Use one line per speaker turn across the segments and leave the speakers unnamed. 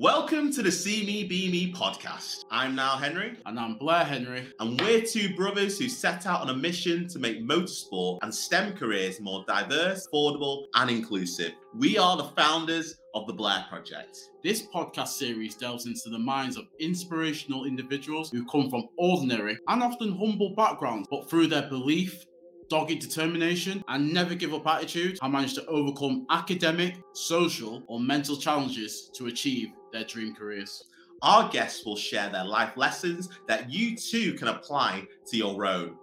Welcome to the See Me Be Me podcast. I'm Nile Henry.
And I'm Blair Henry.
And we're two brothers who set out on a mission to make motorsport and STEM careers more diverse, affordable, and inclusive. We are the founders of the Blair Project.
This podcast series delves into the minds of inspirational individuals who come from ordinary and often humble backgrounds, but through their belief, dogged determination, and never give up attitude have managed to overcome academic, social, or mental challenges to achieve their dream careers.
Our guests will share their life lessons that you too can apply to your own.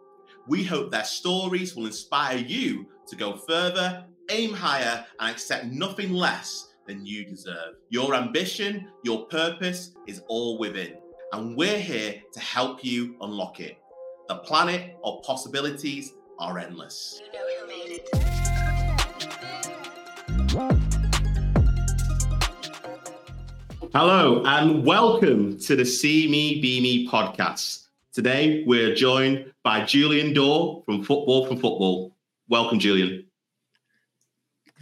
We hope their stories will inspire you to go further, aim higher, and accept nothing less than you deserve. Your ambition, your purpose is all within, and we're here to help you unlock it. The planet of possibilities are endless. You know who made it. Hello and welcome to the See Me Be Me podcast. Today we're joined by Julian Daw from Football for Football. Welcome, Julian.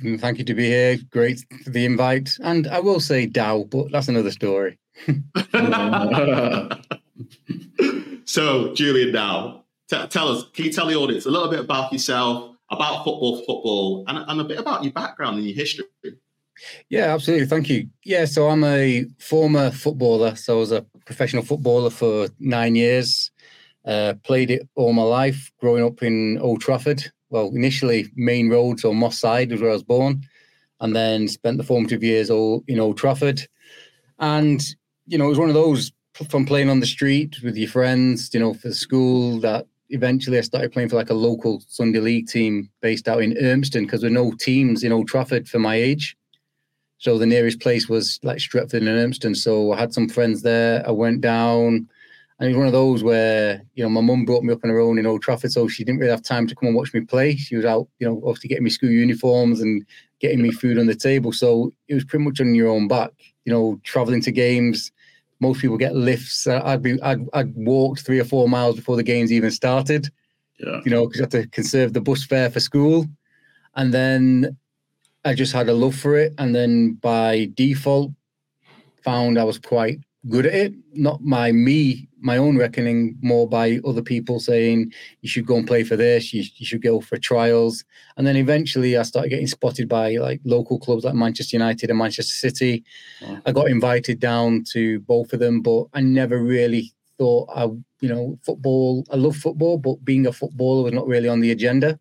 Mm, thank you to be here. Great for the invite. And I will say Dow, but that's another story.
so, Julian Dowe, Tell us, can you tell the audience a little bit about yourself, about football, football, and, and a bit about your background and your history?
Yeah, absolutely. Thank you. Yeah, so I'm a former footballer. So I was a professional footballer for nine years. Uh, played it all my life, growing up in Old Trafford. Well, initially Main Roads or Moss Side was where I was born, and then spent the formative years all in Old Trafford. And you know, it was one of those from playing on the street with your friends, you know, for school that eventually I started playing for like a local Sunday league team based out in Urmston because there were no teams in Old Trafford for my age. So the nearest place was like Stretford and Urmston. So I had some friends there. I went down. And it was one of those where, you know, my mum brought me up on her own in Old Trafford, so she didn't really have time to come and watch me play. She was out, you know, obviously getting me school uniforms and getting me food on the table. So it was pretty much on your own back, you know, traveling to games, most people get lifts. I'd be I'd, I'd walked three or four miles before the games even started. Yeah. You know, because you have to conserve the bus fare for school. And then I just had a love for it. And then by default, found I was quite good at it. Not my me my own reckoning more by other people saying you should go and play for this, you, you should go for trials. And then eventually I started getting spotted by like local clubs like Manchester United and Manchester City. I got invited down to both of them, but I never really thought I, you know, football, I love football, but being a footballer was not really on the agenda.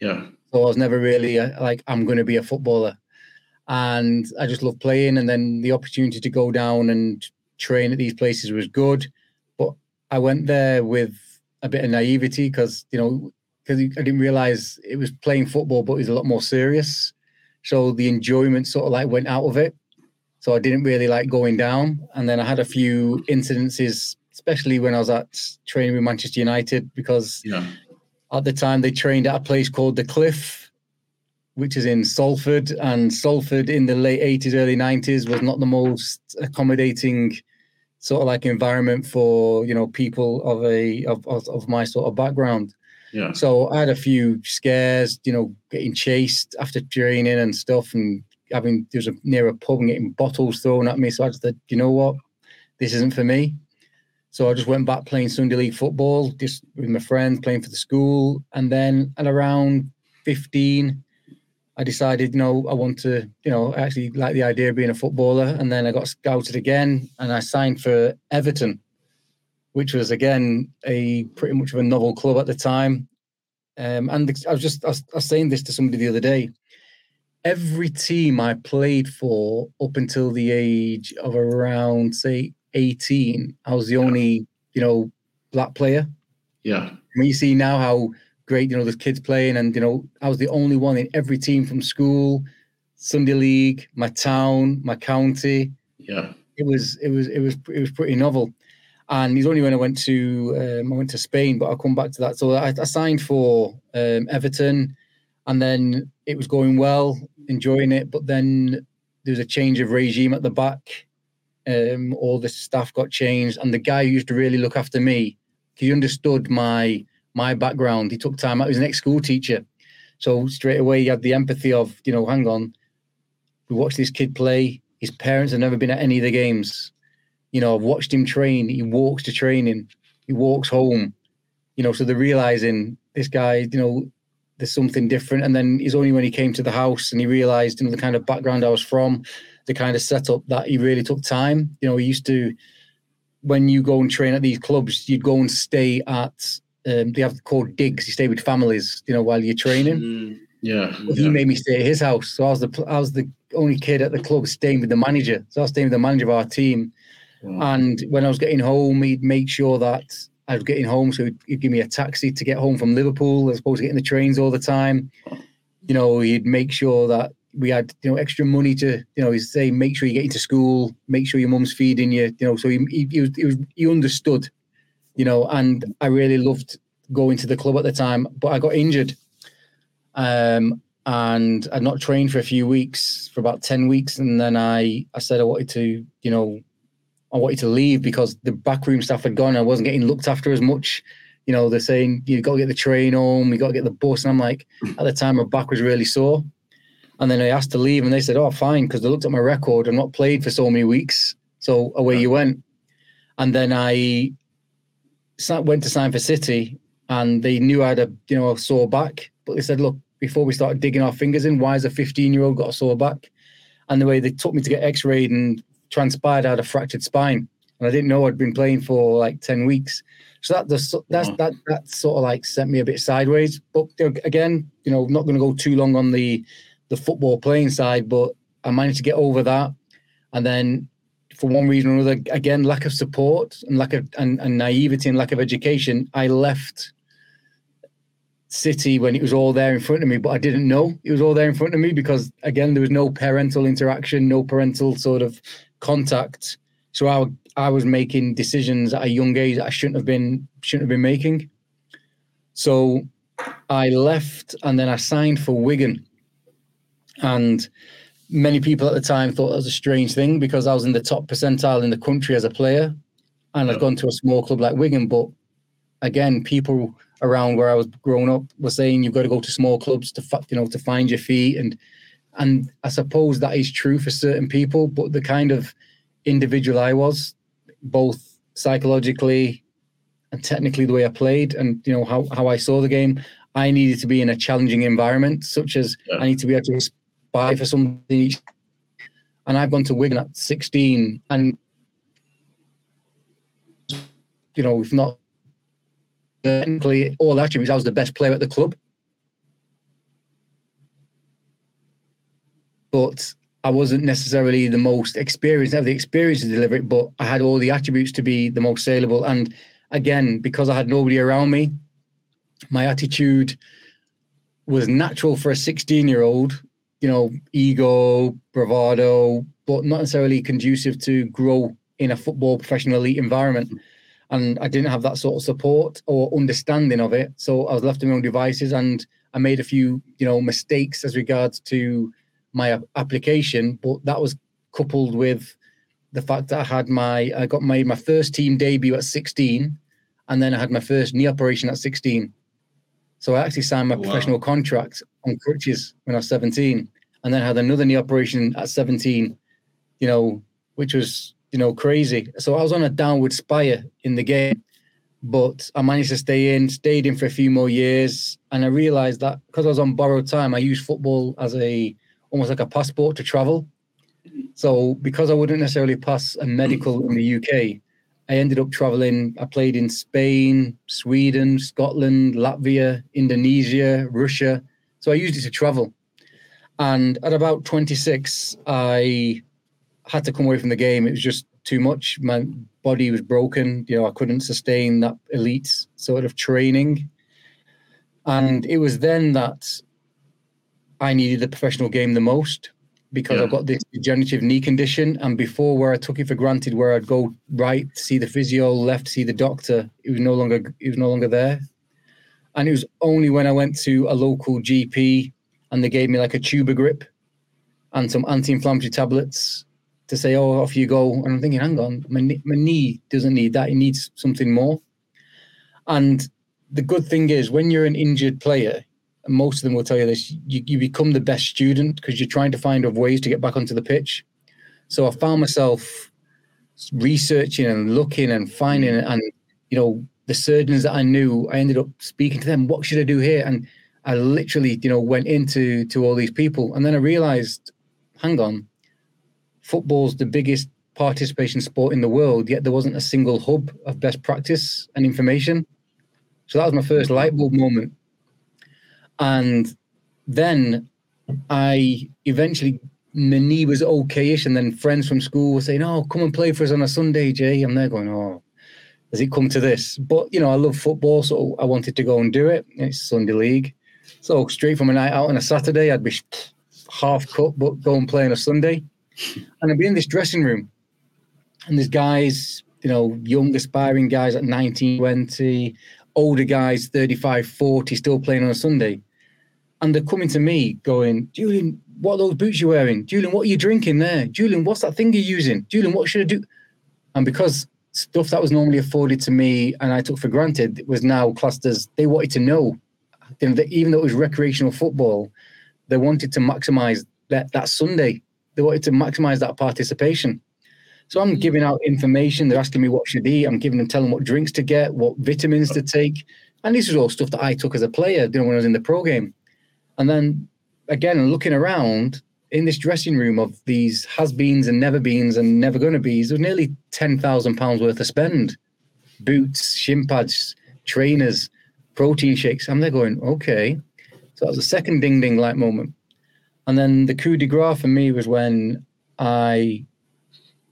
Yeah.
So I was never really uh, like, I'm going to be a footballer. And I just love playing. And then the opportunity to go down and train at these places was good I went there with a bit of naivety because you know because I didn't realize it was playing football, but it was a lot more serious. So the enjoyment sort of like went out of it. So I didn't really like going down. And then I had a few incidences, especially when I was at training with Manchester United, because yeah. at the time they trained at a place called the Cliff, which is in Salford. And Salford in the late 80s, early 90s was not the most accommodating sort of like environment for you know people of a of, of, of my sort of background.
Yeah.
So I had a few scares, you know, getting chased after training and stuff, and having there's a near a pub and getting bottles thrown at me. So I just said, you know what, this isn't for me. So I just went back playing Sunday league football, just with my friends, playing for the school, and then at around 15, I decided, you know, I want to, you know, actually like the idea of being a footballer. And then I got scouted again and I signed for Everton, which was again a pretty much of a novel club at the time. Um, and I was just, I was, I was saying this to somebody the other day. Every team I played for up until the age of around, say, 18, I was the only, you know, black player.
Yeah.
When you see now how great. You know, there's kids playing, and you know, I was the only one in every team from school, Sunday league, my town, my county.
Yeah,
it was it was it was it was pretty novel. And he's only when I went to um, I went to Spain, but I'll come back to that. So I, I signed for um, Everton, and then it was going well, enjoying it. But then there was a change of regime at the back. Um, all the staff got changed, and the guy who used to really look after me, he understood my my background. He took time out. He was an ex-school teacher. So straight away he had the empathy of, you know, hang on, we watched this kid play. His parents have never been at any of the games. You know, I've watched him train. He walks to training. He walks home. You know, so they're realizing this guy, you know, there's something different. And then it's only when he came to the house and he realized, you know, the kind of background I was from, the kind of setup that he really took time. You know, he used to, when you go and train at these clubs, you'd go and stay at, um, they have called digs. You stay with families, you know, while you're training.
Mm, yeah,
But He made me stay at his house. So I was the I was the only kid at the club staying with the manager. So I was staying with the manager of our team.
Wow.
And when I was getting home, he'd make sure that I was getting home. So he'd, he'd give me a taxi to get home from Liverpool as opposed to getting the trains all the time. You know, he'd make sure that we had, you know, extra money to, you know, he'd say, make sure you get into school, make sure your mum's feeding you, you know. So he, he, he, was, he, was, he understood, you know, and I really loved going to the club at the time, but I got injured. Um, and I'd not trained for a few weeks, for about 10 weeks. And then I, I said I wanted to, you know, I wanted to leave because the backroom staff had gone. I wasn't getting looked after as much. You know, they're saying you got to get the train home, you got to get the bus. And I'm like, at the time, my back was really sore. And then I asked to leave, and they said, "Oh, fine," because they looked at my record. I'm not played for so many weeks, so away you went. And then I went to sign for City, and they knew I had a you know a sore back, but they said, "Look, before we started digging our fingers in, why has a 15 year old got a sore back?" And the way they took me to get X-rayed and transpired I had a fractured spine, and I didn't know I'd been playing for like 10 weeks. So that that's that's
Wow.
that that sort of like sent me a bit sideways. But again, you know, not going to go too long on the the football playing side, but I managed to get over that, and then for one reason or another, again, lack of support and lack of and, and naivety and lack of education, I left City when it was all there in front of me, but I didn't know it was all there in front of me because again, there was no parental interaction, no parental sort of contact. So I, I was making decisions at a young age that I shouldn't have been shouldn't have been making. So I left and then I signed for Wigan. And many people at the time thought that was a strange thing because I was in the top percentile in the country as a player and I'd gone to a small club like Wigan. But again, people around where I was growing up were saying you've got to go to small clubs to you know to find your feet and and I suppose that is true for certain people, but the kind of individual I was, both psychologically and technically the way I played and you know how, how I saw the game, I needed to be in a challenging environment, such as
Yeah.
I need to be able to aspire for something. And I've gone to Wigan at 16 and you know, if not technically all attributes, I was the best player at the club. But I wasn't necessarily the most experienced, I have the experience to deliver it, but I had all the attributes to be the most saleable. And again, because I had nobody around me, my attitude was natural for a 16 year old, you know, ego, bravado, but not necessarily conducive to grow in a football professional elite environment. And I didn't have that sort of support or understanding of it. So I was left to my own devices and I made a few, you know, mistakes as regards to my application, but that was coupled with the fact that I had my I got made my first team debut at 16, and then I had my first knee operation at 16. So I actually signed my
wow.
professional contract on crutches when I was 17, and then had another knee operation at 17. You know, which was you know crazy. So I was on a downward spire in the game, but I managed to stay in, stayed in for a few more years, and I realized that because I was on borrowed time, I used football as a almost like a passport to travel. So because I wouldn't necessarily pass a medical in the UK, I ended up traveling. I played in Spain, Sweden, Scotland, Latvia, Indonesia, Russia. So I used it to travel. And at about 26, I had to come away from the game. It was just too much. My body was broken. You know, I couldn't sustain that elite sort of training. And it was then that I needed the professional game the most because
Yeah.
I've got this degenerative knee condition. And before, where I took it for granted, where I'd go right to see the physio, left to see the doctor, it was no longer it was no longer there. And it was only when I went to a local GP and they gave me like a tuber grip and some anti-inflammatory tablets to say, "Oh, off you go." And I'm thinking, "Hang on, my knee, my knee doesn't need that; it needs something more." And the good thing is, when you're an injured player, and most of them will tell you this, you, you become the best student because you're trying to find ways to get back onto the pitch. So I found myself researching and looking and finding and you know the surgeons that I knew, I ended up speaking to them. What should I do here? And I literally, you know, went into to all these people, and then I realized, hang on, football's the biggest participation sport in the world, yet there wasn't a single hub of best practice and information. So that was my first light bulb moment. And then I eventually my knee was okayish, and then friends from school were saying, "Oh, come and play for us on a Sunday, Jay." I'm there going, "Oh, has it come to this?" But you know, I love football, so I wanted to go and do it. It's Sunday league, so straight from a night out on a Saturday, I'd be half cut, but go and play on a Sunday, and I'd be in this dressing room, and there's guys, you know, young aspiring guys at 19, 20, older guys 35, 40, still playing on a Sunday, and they're coming to me going, "Julian." what are those boots you're wearing? Julian, what are you drinking there? Julian, what's that thing you're using? Julian, what should I do? And because stuff that was normally afforded to me and I took for granted was now classed as they wanted to know. Know even though it was recreational football, they wanted to maximize that, that Sunday. They wanted to maximize that participation. So I'm mm. giving out information. They're asking me what should eat. I'm giving them, telling them what drinks to get, what vitamins to take. And this is all stuff that I took as a player, you know, when I was in the pro game. And then again, looking around in this dressing room of these has-beens and never-beens and never gonna be's, there was nearly ten thousand pounds worth of spend. Boots, shin pads, trainers, protein shakes. I'm there going, okay. So that was a second ding ding light moment. And then the coup de grace for me was when I,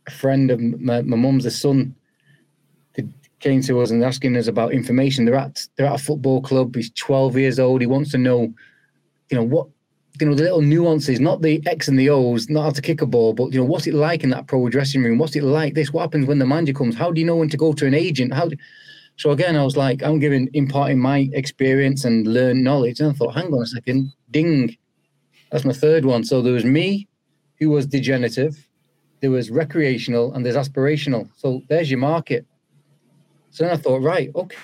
a friend of my, my mum's the son, came to us and asking us about information. They're at they're at a football club. He's 12 years old. He wants to know, you know, what you know the little nuances, not the X and the O's, not how to kick a ball, but you know what's it like in that pro dressing room? What's it like? This what happens when the manager comes? How do you know when to go to an agent? How? Do... So again, I was like, I'm giving imparting my experience and learn knowledge, and I thought, hang on a second, ding, that's my third one. So there was me, who was degenerative, there was recreational, and there's aspirational. So there's your market. So then I thought, right, okay,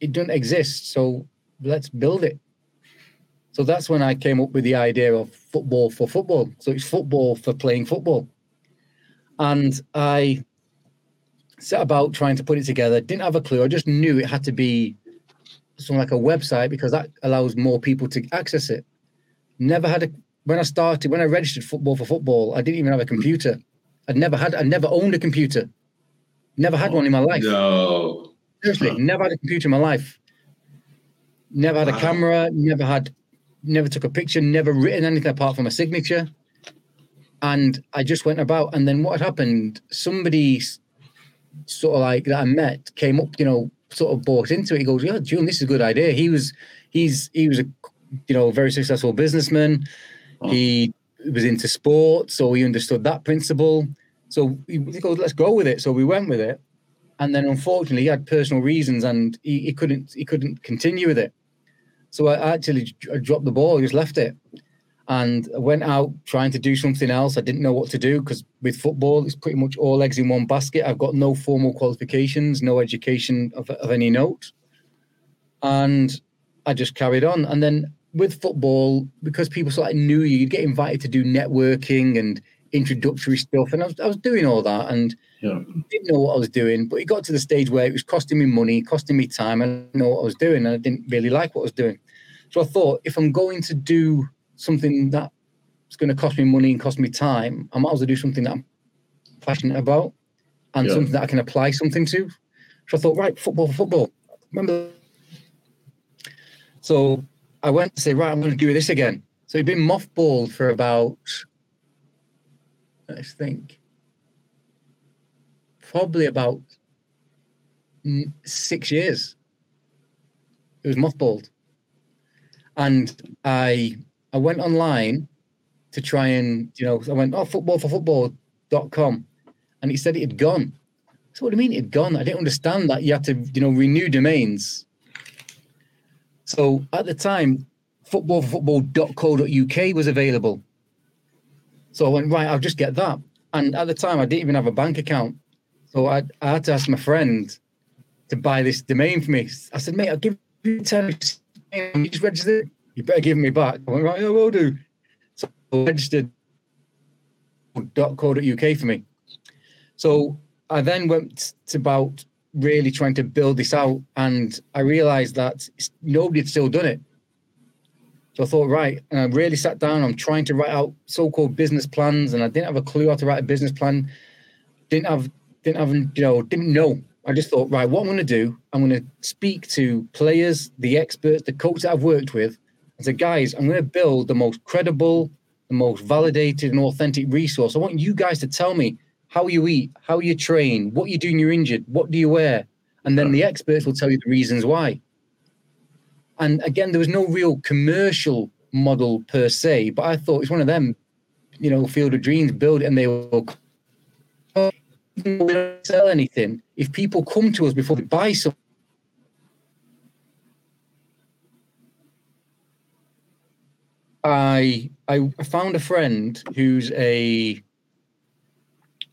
it doesn't exist, so let's build it. So that's when I came up with the idea of football for football. So it's football for playing football. And I set about trying to put it together. Didn't have a clue. I just knew it had to be something like a website because that allows more people to access it. Never had a when I started, when I registered football for football, I didn't even have a computer. I'd never had I never owned a computer. Never had one in my oh, life.
No.
Seriously, huh. never had a computer in my life. Never had wow. a camera, never had never took a picture, never written anything apart from a signature. And I just went about. And then what had happened, somebody sort of like that I met came up, you know, sort of bought into it. He goes, Yeah, June, this is a good idea. He was he's he was a you know, very successful businessman. Oh. He was into sport, so he understood that principle. So he goes, let's go with it. So we went with it. And then unfortunately he had personal reasons and he, he couldn't he couldn't continue with it. So I actually dropped the ball, I just left it. And I went out trying to do something else. I didn't know what to do because with football, it's pretty much all eggs in one basket. I've got no formal qualifications, no education of, of any note. And I just carried on. And then with football, because people sort of knew you, you'd get invited to do networking and introductory stuff. And I was, I was doing all that and yeah. didn't know what I was doing. But it got to the stage where it was costing me money, costing me time. I didn't know what I was doing. And I didn't really like what I was doing. So I thought if I'm going to do something that's going to cost me money and cost me time, I might as well do something that I'm passionate about and yeah. something that I can apply something to. So I thought, right, football for football. Remember? So I went to say, right, I'm going to do this again. So he'd been mothballed for about let's think, probably about six years. It was mothballed, and I I went online to try and you know I went oh football for football.com and he said it had gone. So what do you mean it had gone? I didn't understand that you had to you know renew domains. So at the time, footballforfootball.co.uk was available. So I went, right, I'll just get that. And at the time, I didn't even have a bank account. So I, I had to ask my friend to buy this domain for me. I said, mate, I'll give you 10 you just registered. You better give me back. I went, right, I will do. So I registered for me. So I then went to about really trying to build this out, and I realized that nobody had still done it. So I thought, right, and I really sat down. I'm trying to write out so-called business plans, and I didn't have a clue how to write a business plan. Didn't have, didn't have, you know, didn't know. I just thought, right, what I'm going to do, I'm going to speak to players, the experts, the coaches that I've worked with, and say, guys, I'm going to build the most credible, the most validated and authentic resource. I want you guys to tell me how you eat, how you train, what you do when you're injured, what do you wear, and then the experts will tell you the reasons why. And again, there was no real commercial model per se, but I thought it's one of them, you know, field of dreams, build it, and they will sell anything. If people come to us before they buy something, I I found a friend who's a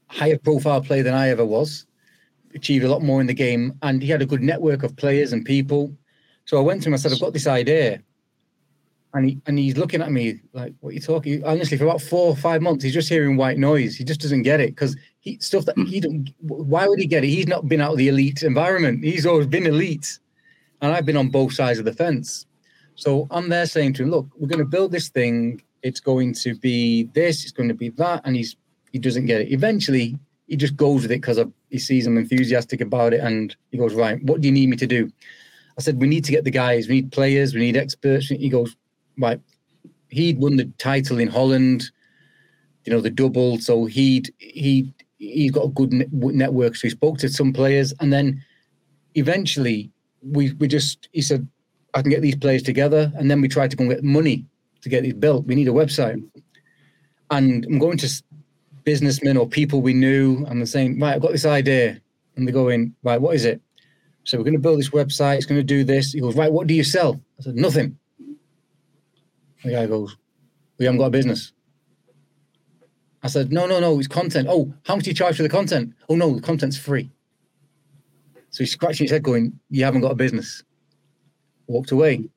higher profile player than I ever was, achieved a lot more in the game, and he had a good network of players and people. So I went to him. I said, "I've got this idea," and he and he's looking at me like, "What are you talking?" Honestly, for about four or five months, he's just hearing white noise. He just doesn't get it because he stuff that he don't. Why would he get it? He's not been out of the elite environment. He's always been elite, and I've been on both sides of the fence. So I'm there saying to him, "Look, we're going to build this thing. It's going to be this. It's going to be that," and he's he doesn't get it. Eventually, he just goes with it because he sees I'm enthusiastic about it, and he goes, "Right, what do you need me to do?" I said, "We need to get the guys. We need players. We need experts." He goes, "Right." He'd won the title in Holland, you know, the double. So he'd he he's got a good network. So he spoke to some players, and then eventually we we just he said, "I can get these players together," and then we try to go and get money to get these built. We need a website, and I'm going to businessmen or people we knew, and they're saying, right, I've got this idea. And they're going, right, what is it? So we're going to build this website. It's going to do this. He goes, right, what do you sell? I said, nothing. The guy goes, we haven't got a business. I said, no, no, no, it's content. Oh, how much do you charge for the content? Oh, no, the content's free. So he's scratching his head going, you haven't got a business. Walked away.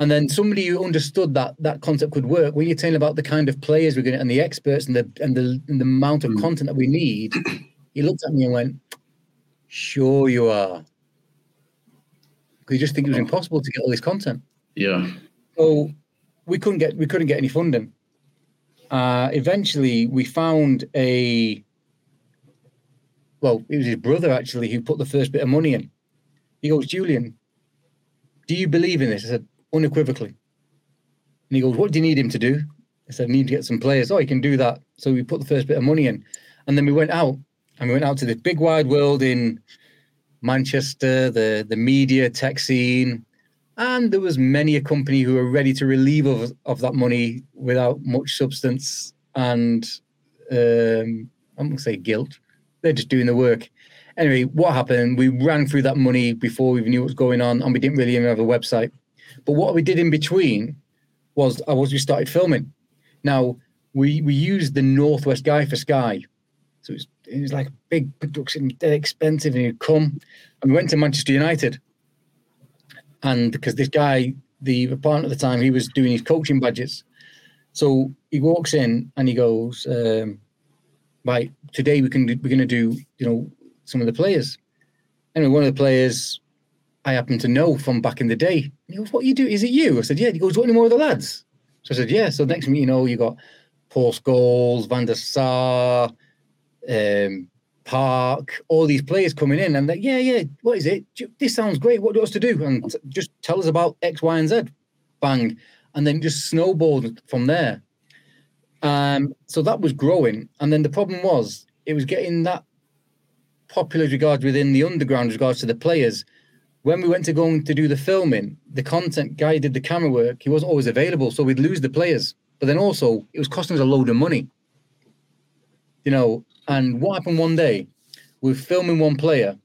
And then somebody who understood that that concept could work, when you're telling about the kind of players we're going to and the experts and the and the, and the amount of mm. content that we need, he looked at me and went, "Sure, you are." Because he just think it was oh. impossible to get all this content.
Yeah.
So we couldn't get we couldn't get any funding. Uh, eventually, we found a. Well, it was his brother actually who put the first bit of money in. He goes, Julian, do you believe in this? I said, unequivocally. And he goes, What do you need him to do? I said, I need to get some players. Oh, he can do that. So we put the first bit of money in. And then we went out and we went out to the big wide world in Manchester, the, the media tech scene. And there was many a company who were ready to relieve of, of that money without much substance and um, I'm going to say guilt. They're just doing the work. Anyway, what happened? We ran through that money before we knew what was going on, and we didn't really even have a website. But what we did in between was uh, was we started filming. Now we we used the Northwest guy for Sky, so it was, it was like a big production, dead expensive, and he'd come. And we went to Manchester United, and because this guy, the partner at the time, he was doing his coaching badges. So he walks in and he goes, um, "Right, today we can we're going to do you know some of the players." Anyway, one of the players I happen to know from back in the day. he goes, What you do? Is it you? I said, Yeah. He goes, What any more of the lads? So I said, Yeah. So next you know, you got Paul Scholes, Van der Sar, um, Park, all these players coming in. And like, yeah, yeah, what is it? This sounds great. What do us to do? And just tell us about X, Y, and Z. Bang. And then just snowballed from there. Um, so that was growing. And then the problem was it was getting that popular regards within the underground regards to the players when we went to go to do the filming, the content guy did the camera work. He wasn't always available, so we'd lose the players. But then also, it was costing us a load of money. You know, and what happened one day? We were filming one player,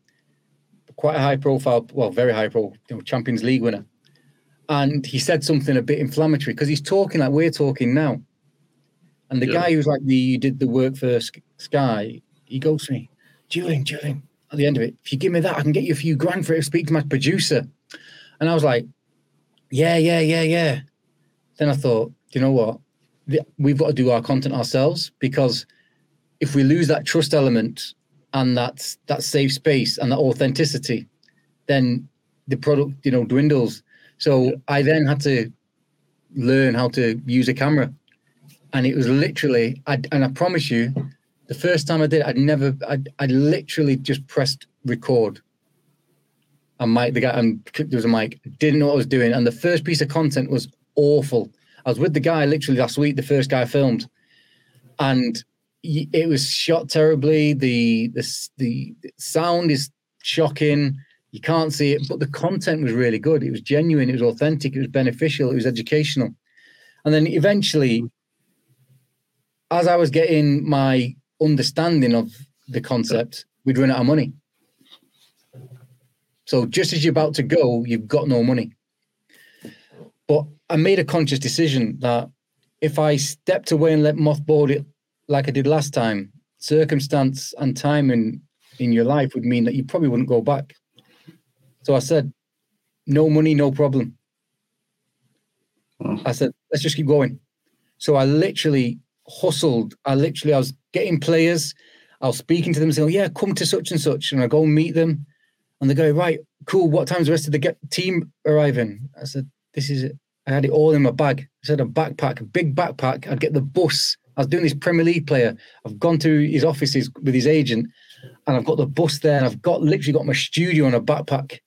quite a high profile, well, very high profile, you know, Champions League winner, and he said something a bit inflammatory because he's talking like we're talking now. And the yeah. guy who's like the you did the work for Sky, he goes to me, Julian, Julian, at the end of it, if you give me that, I can get you a few grand for it. Speak to my producer. And I was like, yeah, yeah, yeah, yeah. Then I thought, you know what? we've got to do our content ourselves because if we lose that trust element and that that safe space and that authenticity, then the product you know dwindles. So I then had to learn how to use a camera, and it was literally I, and I promise you, the first time I did, it, I'd never I I literally just pressed record. And Mike, the guy, um, and there was a mic, didn't know what I was doing, and the first piece of content was awful. I was with the guy literally last week, the first guy I filmed, and it was shot terribly. The the the sound is shocking. You can't see it, but the content was really good. It was genuine. It was authentic. It was beneficial. It was educational. And then eventually, as I was getting my understanding of the concept, we'd run out of money. So just as you're about to go, you've got no money. But I made a conscious decision that if I stepped away and let mothball it like I did last time, circumstance and timing in your life would mean that you probably wouldn't go back. So I said, no money, no problem. Hmm. I said, let's just keep going. So I literally hustled. I literally, I was getting players. I was speaking to them saying, yeah, come to such and such. And I go and meet them. And they go, right, cool. What time's the rest of the team arriving? I said, this is it. I had it all in my bag. I said a backpack, a big backpack. I'd get the bus I was doing this Premier League player. I've gone to his offices with his agent, and I've got the bus there, and I've got literally got my studio on a backpack,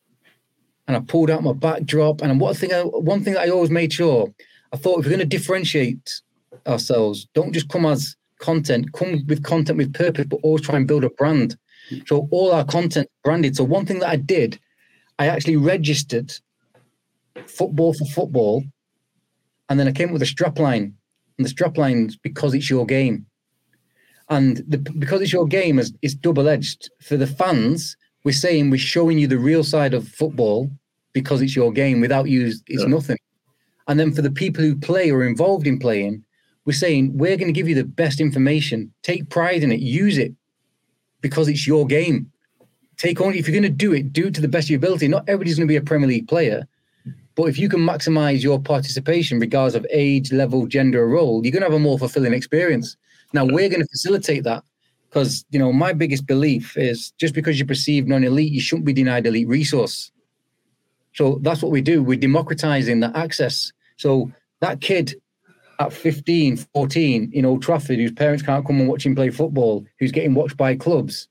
and I pulled out my backdrop. And one thing, I, one thing that I always made sure, I thought if we're going to differentiate ourselves, don't just come as content, come with content with purpose, but always try and build a brand. So all our content branded. So one thing that I did, I actually registered football for football, and then I came up with a strapline and the straplines because it's your game. And the, because it's your game, is it's double edged. For the fans, we're saying we're showing you the real side of football because it's your game. Without you, it's yeah. nothing. And then for the people who play or involved in playing, we're saying we're going to give you the best information. Take pride in it. Use it because it's your game. Take on if you're going to do it, do it to the best of your ability. Not everybody's going to be a Premier League player, but if you can maximize your participation, regardless of age, level, gender, role, you're going to have a more fulfilling experience. Now, we're going to facilitate that because, you know, my biggest belief is just because you're perceived non elite, you shouldn't be denied elite resource. So that's what we do. We're democratizing that access. So that kid at 15, 14 in Old Trafford, whose parents can't come and watch him play football, who's getting watched by clubs,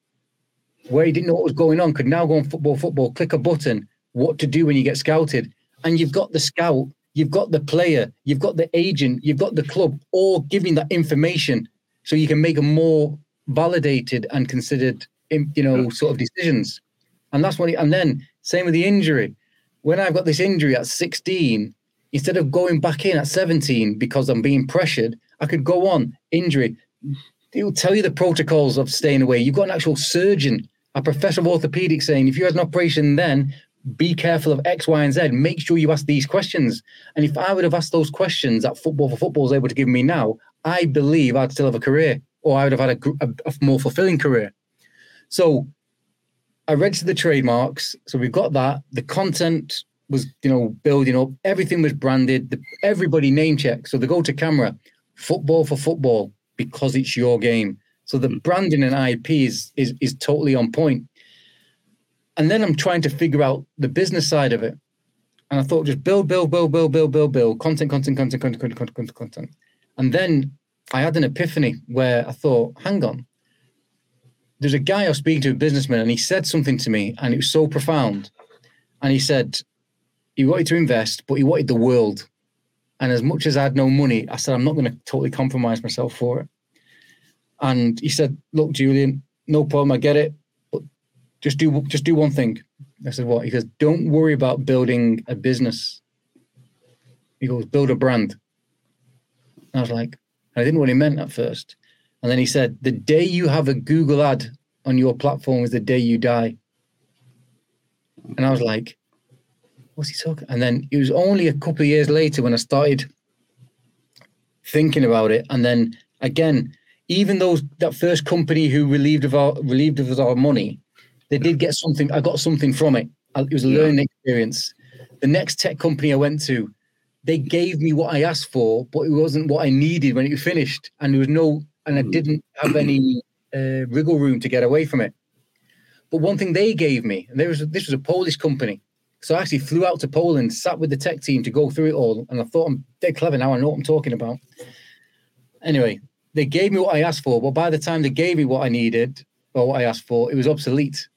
where he didn't know what was going on, could now go on football, football, click a button, what to do when you get scouted and you've got the scout, you've got the player, you've got the agent, you've got the club, all giving that information so you can make a more validated and considered, you know, sort of decisions. And that's what, he, and then same with the injury. When I've got this injury at 16, instead of going back in at 17 because I'm being pressured, I could go on injury. He'll tell you the protocols of staying away. You've got an actual surgeon, a professor of orthopedics saying, if you had an operation then, be careful of X, Y, and Z. Make sure you ask these questions. And if I would have asked those questions that football for football is able to give me now, I believe I'd still have a career or I would have had a, a, a more fulfilling career. So I registered the trademarks. So we've got that. The content was, you know, building up. Everything was branded. The, everybody name checked. So they go to camera, football for football because it's your game. So the hmm. branding and IP is is, is totally on point. And then I'm trying to figure out the business side of it. And I thought just build, build, build, build, build, build, build, content, content, content, content, content, content, content, content. And then I had an epiphany where I thought, hang on. There's a guy I was speaking to, a businessman, and he said something to me, and it was so profound. And he said he wanted to invest, but he wanted the world. And as much as I had no money, I said, I'm not going to totally compromise myself for it. And he said, Look, Julian, no problem. I get it But just do just do one thing. I said, what? He goes, don't worry about building a business. He goes, build a brand. And I was like, I didn't know what he meant at first. And then he said, the day you have a Google ad on your platform is the day you die. And I was like, what's he talking? And then it was only a couple of years later when I started thinking about it. And then again, even those that first company who relieved of our relieved of our money, they did get something. I got something from it. It was a learning experience. The next tech company I went to, they gave me what I asked for, but it wasn't what I needed when it was finished, and there was no, and I
Mm.
didn't have any uh, wriggle room to get away from it. But one thing they gave me, and there was this was a Polish company, so I actually flew out to Poland, sat with the tech team to go through it all, and I thought I'm dead clever now. I know what I'm talking about. Anyway, they gave me what I asked for, but by the time they gave me what I needed or what I asked for, it was obsolete.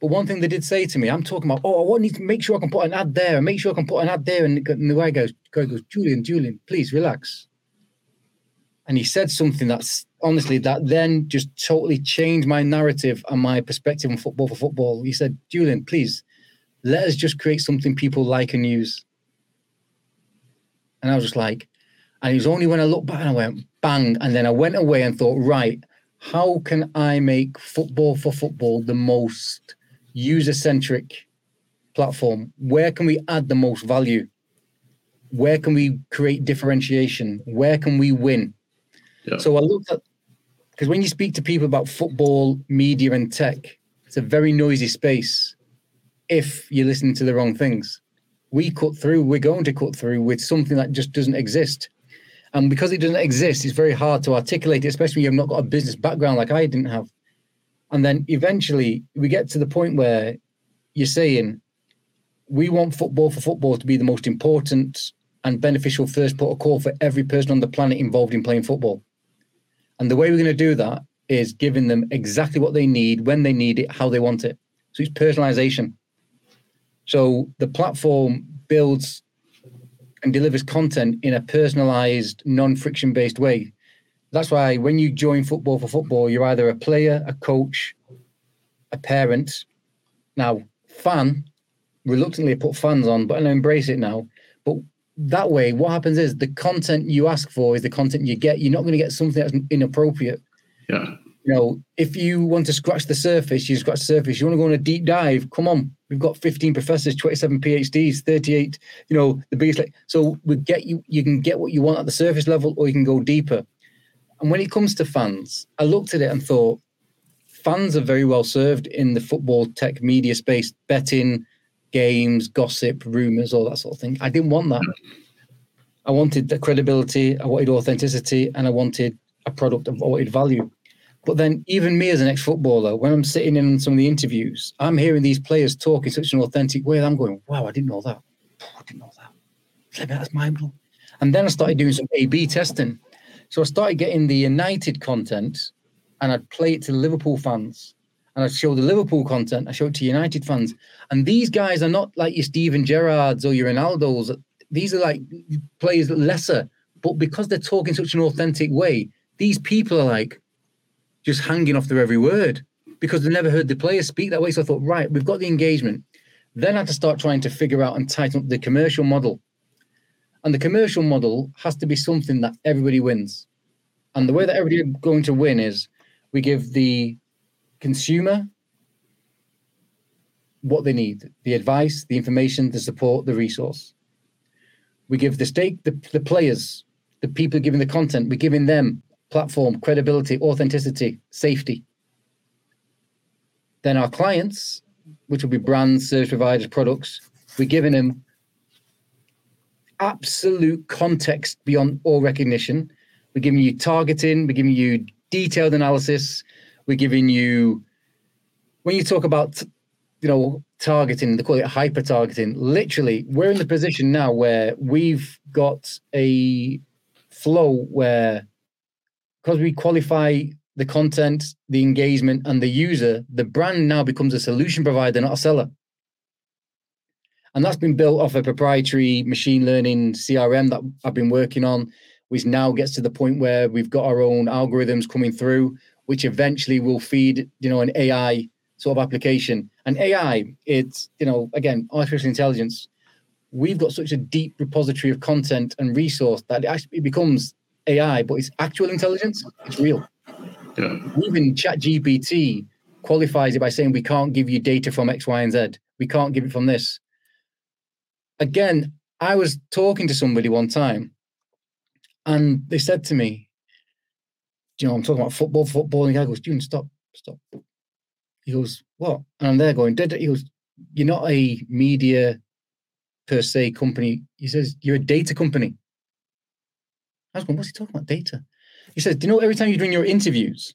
But one thing they did say to me, I'm talking about, oh, I want you to make sure I can put an ad there, and make sure I can put an ad there. And, the guy goes, guy goes, Julian, Julian, please relax. And he said something that's honestly that then just totally changed my narrative and my perspective on football for football. He said, Julian, please let us just create something people like and use. And I was just like, and it was only when I looked back and I went, bang. And then I went away and thought, right, how can I make football for football the most user centric platform? Where can we add the most value? Where can we create differentiation? Where can we win?
Yeah.
So I looked at, because when you speak to people about football, media, and tech, it's a very noisy space if you're listening to the wrong things. We cut through, we're going to cut through with something that just doesn't exist. And because it doesn't exist, it's very hard to articulate it, especially when you've not got a business background like I didn't have. And then eventually we get to the point where you're saying, we want football for football to be the most important and beneficial first port of call for every person on the planet involved in playing football. And the way we're going to do that is giving them exactly what they need, when they need it, how they want it. So it's personalization. So the platform builds and delivers content in a personalized, non friction based way. That's why when you join football for football, you're either a player, a coach, a parent. Now, fan, reluctantly put fans on, but I embrace it now. But that way, what happens is the content you ask for is the content you get. You're not going to get something that's inappropriate.
Yeah.
You know, if you want to scratch the surface, you scratch the surface. You want to go on a deep dive, come on. We've got 15 professors, 27 PhDs, 38, you know, the biggest. So we get you, you can get what you want at the surface level or you can go deeper. And when it comes to fans, I looked at it and thought fans are very well served in the football tech media space, betting, games, gossip, rumors, all that sort of thing. I didn't want that. I wanted the credibility, I wanted authenticity, and I wanted a product of I wanted value. But then, even me as an ex-footballer, when I'm sitting in some of the interviews, I'm hearing these players talk in such an authentic way. I'm going, "Wow, I didn't know that. I didn't know that. That's mind blowing." And then I started doing some A/B testing. So I started getting the United content, and I'd play it to Liverpool fans, and I'd show the Liverpool content. I show it to United fans, and these guys are not like your Steven Gerrards or your Ronaldos. These are like players lesser, but because they're talking such an authentic way, these people are like just hanging off their every word because they never heard the players speak that way. So I thought, right, we've got the engagement. Then I had to start trying to figure out and tighten up the commercial model. And the commercial model has to be something that everybody wins. And the way that everybody is going to win is we give the consumer what they need the advice, the information, the support, the resource. We give the stake, the, the players, the people giving the content, we're giving them platform, credibility, authenticity, safety. Then our clients, which will be brands, service providers, products, we're giving them absolute context beyond all recognition. We're giving you targeting, we're giving you detailed analysis, we're giving you when you talk about you know targeting, they call it hyper targeting. Literally, we're in the position now where we've got a flow where because we qualify the content, the engagement, and the user, the brand now becomes a solution provider, not a seller. And that's been built off a proprietary machine learning CRM that I've been working on, which now gets to the point where we've got our own algorithms coming through, which eventually will feed, you know, an AI sort of application. And AI, it's, you know, again, artificial intelligence. We've got such a deep repository of content and resource that it actually becomes AI, but it's actual intelligence. It's real.
Yeah.
Even ChatGPT qualifies it by saying we can't give you data from X, Y, and Z. We can't give it from this. Again, I was talking to somebody one time, and they said to me, "You know, I'm talking about football, football." And the guy goes, "June, stop, stop." He goes, "What?" And I'm there going, "Did he goes, you're not a media per se company. He says, You're a data company. I was going, What's he talking about? Data. He says, Do you know every time you're doing your interviews,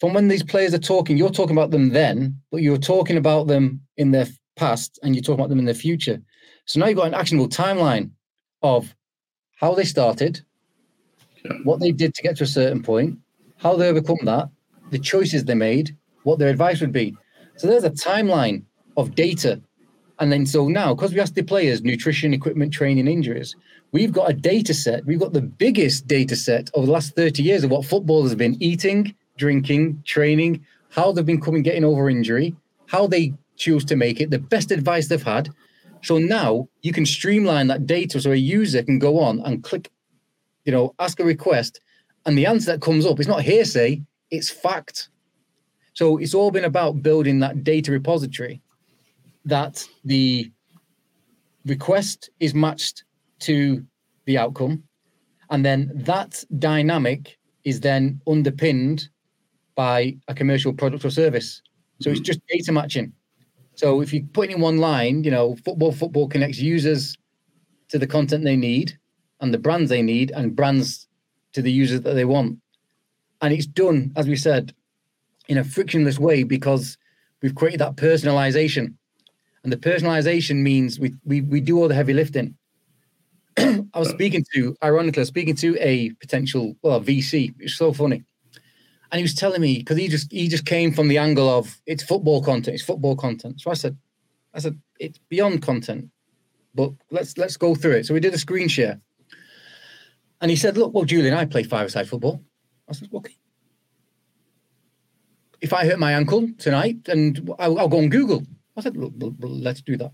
from when these players are talking, you're talking about them then, but you're talking about them in their past and you're talking about them in the future. So now you've got an actionable timeline of how they started, yeah. what they did to get to a certain point, how they overcome that, the choices they made, what their advice would be. So there's a timeline of data. And then so now, because we asked the players nutrition, equipment, training, injuries, we've got a data set. We've got the biggest data set over the last 30 years of what footballers have been eating, drinking, training, how they've been coming getting over injury, how they choose to make it, the best advice they've had. So now you can streamline that data so a user can go on and click, you know, ask a request, and the answer that comes up is not hearsay, it's fact. So it's all been about building that data repository that the request is matched to the outcome. And then that dynamic is then underpinned by a commercial product or service. So it's mm-hmm. just data matching. So if you put it in one line, you know, football football connects users to the content they need and the brands they need and brands to the users that they want. And it's done, as we said, in a frictionless way because we've created that personalization. And the personalization means we we, we do all the heavy lifting. I was speaking to, ironically, speaking to a potential well a VC. It's so funny and he was telling me because he just he just came from the angle of it's football content, it's football content. So I said, I said it's beyond content, but let's let's go through it. So we did a screen share, and he said, "Look, well, Julian, I play five-a-side football." I said, "Okay." If I hurt my ankle tonight, and I'll, I'll go on Google. I said, "Look, let's do that."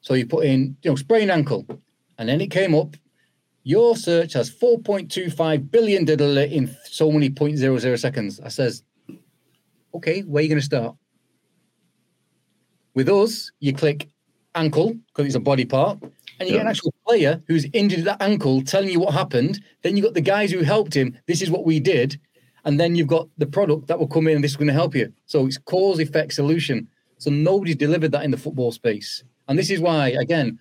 So you put in, you know, sprained ankle, and then it came up your search has 4.25 billion data in so many 0.00 seconds. I says, okay, where are you going to start? With us, you click ankle because it's a body part, and you yeah. get an actual player who's injured that ankle telling you what happened. Then you got the guys who helped him. This is what we did. And then you've got the product that will come in and this is going to help you. So it's cause effect solution. So nobody's delivered that in the football space. And this is why, again,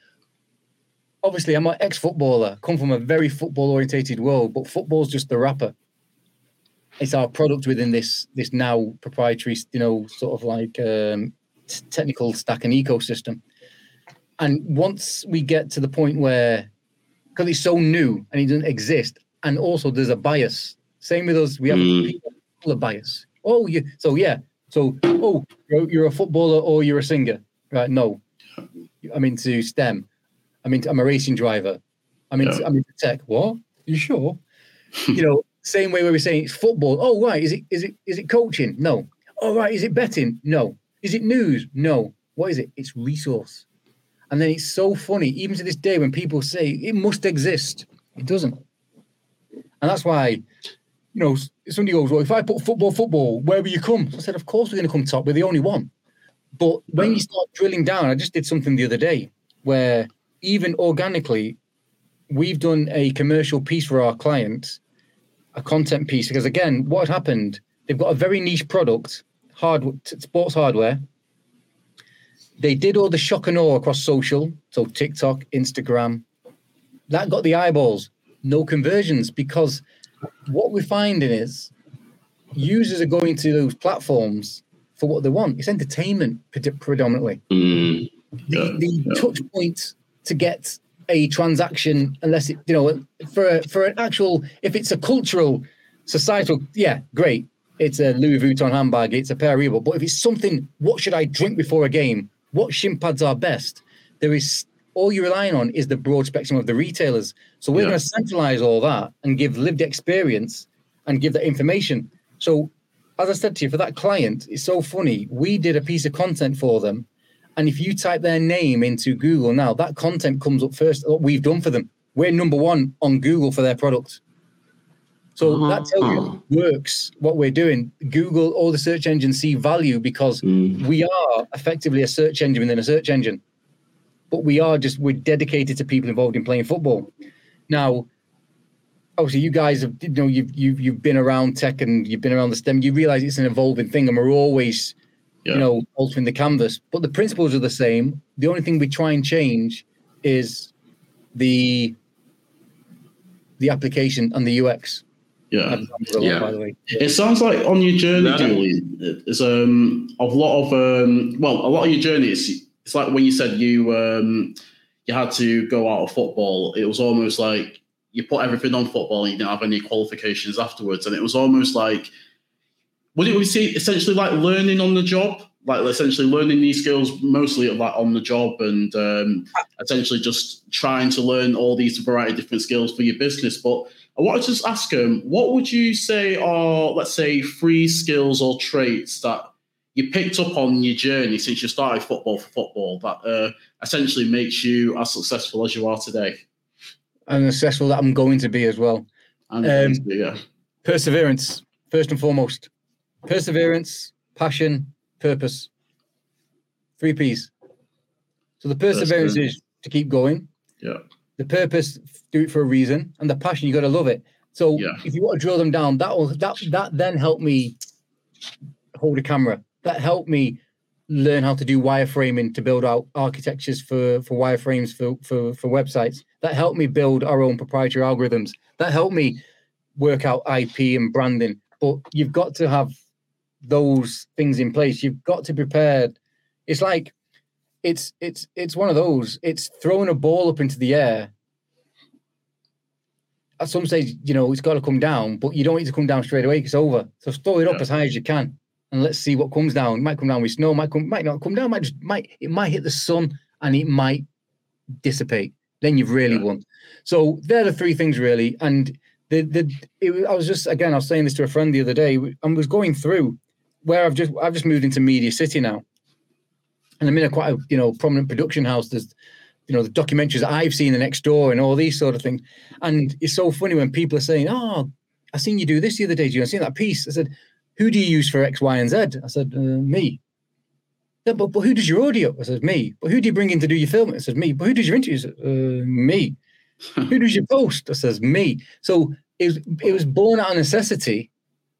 obviously I'm an ex-footballer, come from a very football-orientated world, but football's just the wrapper. It's our product within this this now proprietary, you know, sort of like um, technical stack and ecosystem. And once we get to the point where, because it's so new and it doesn't exist, and also there's a bias. Same with us, we have mm. a bias. Oh, you. So yeah. So oh, you're, a footballer or you're a singer, right? No, I'm into STEM I mean, I'm a racing driver. I mean, yeah. I'm into tech. What? Are you sure? you know, same way we were saying it's football. Oh, right. Is it is it is it coaching? No. Oh, right. Is it betting? No. Is it news? No. What is it? It's resource. And then it's so funny, even to this day, when people say it must exist, it doesn't. And that's why, you know, somebody goes, Well, if I put football, football, where will you come? So I said, Of course, we're going to come top. We're the only one. But when you start drilling down, I just did something the other day where even organically, we've done a commercial piece for our clients, a content piece, because again, what happened? They've got a very niche product, hard sports hardware. They did all the shock and awe across social, so TikTok, Instagram. That got the eyeballs, no conversions, because what we're finding is users are going to those platforms for what they want. It's entertainment predominantly. Mm, yeah, the, the yeah. touch points to get a transaction unless it, you know, for for an actual, if it's a cultural, societal, yeah, great. It's a Louis Vuitton handbag, it's a pair of Reebok. But if it's something, what should I drink before a game? What shin pads are best? There is all you're relying on is the broad spectrum of the retailers. So we're yeah. going to centralize all that and give lived experience and give that information. So, as I said to you, for that client, it's so funny. We did a piece of content for them and if you type their name into Google now, that content comes up first. What we've done for them, we're number one on Google for their product. So uh-huh. that tells you works what we're doing. Google, all the search engines see value because mm. we are effectively a search engine within a search engine. But we are just we're dedicated to people involved in playing football. Now, obviously, you guys have you know you've you've you've been around tech and you've been around the STEM. You realize it's an evolving thing, and we're always yeah. you know, altering the canvas. But the principles are the same. The only thing we try and change is the the application and the UX.
Yeah, yeah. By the way, it sounds like on your journey, no. Julie, it's um a lot of um well, a lot of your journey is it's like when you said you um you had to go out of football. It was almost like you put everything on football and you didn't have any qualifications afterwards, and it was almost like would it we see essentially like learning on the job like essentially learning these skills mostly like on the job and um, essentially just trying to learn all these variety of different skills for your business but i wanted to just ask him what would you say are let's say three skills or traits that you picked up on your journey since you started football for football that uh, essentially makes you as successful as you are today
and successful that i'm going to be as well um, be, yeah. perseverance first and foremost perseverance, passion, purpose. Three P's. So the perseverance is to keep going.
Yeah.
The purpose, do it for a reason, and the passion, you got to love it. So yeah. if you want to drill them down, that will that that then help me hold a camera. That helped me learn how to do wireframing to build out architectures for for wireframes for for for websites. That helped me build our own proprietary algorithms. That helped me work out IP and branding. But you've got to have those things in place. You've got to prepare. It's like it's it's it's one of those. It's throwing a ball up into the air. At some stage, you know, it's got to come down, but you don't need to come down straight away. It's over. So throw it up as high as you can, and let's see what comes down. It might come down with snow. Might come. Might not come down. Might just might. It might hit the sun, and it might dissipate. Then you've really yeah. won. So they're the three things really. And the the it, I was just again I was saying this to a friend the other day. I was going through where I've just I've just moved into Media City now, and I'm in a quite a you know prominent production house. There's you know the documentaries I've seen the next door and all these sort of things, and it's so funny when people are saying, "Oh, I seen you do this the other day. Do you see that piece?" I said, "Who do you use for X, Y, and Z? I said, uh, "Me." Yeah, but, but who does your audio? I said, "Me." But who do you bring in to do your film? I said, "Me." But who does your interviews? Uh, me. who does your post? I says, "Me." So it was it was born out of necessity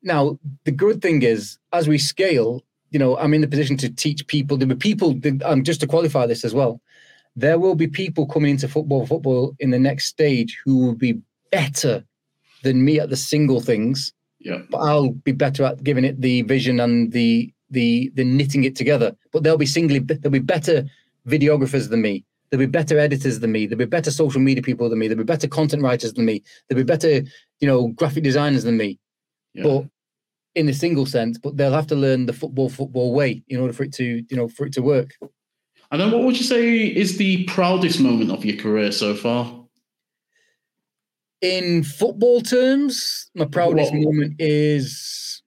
now, the good thing is, as we scale, you know, I'm in the position to teach people. There were people, um, just to qualify this as well, there will be people coming into football, football in the next stage who will be better than me at the single things.
Yeah.
But I'll be better at giving it the vision and the the the knitting it together. But they'll be singly there'll be better videographers than me. There'll be better editors than me. There'll be better social media people than me. There'll be better content writers than me. There'll be better, you know, graphic designers than me. Yeah. But in the single sense, but they'll have to learn the football football way in order for it to you know for it to work.
And then, what would you say is the proudest moment of your career so far?
In football terms, my proudest moment is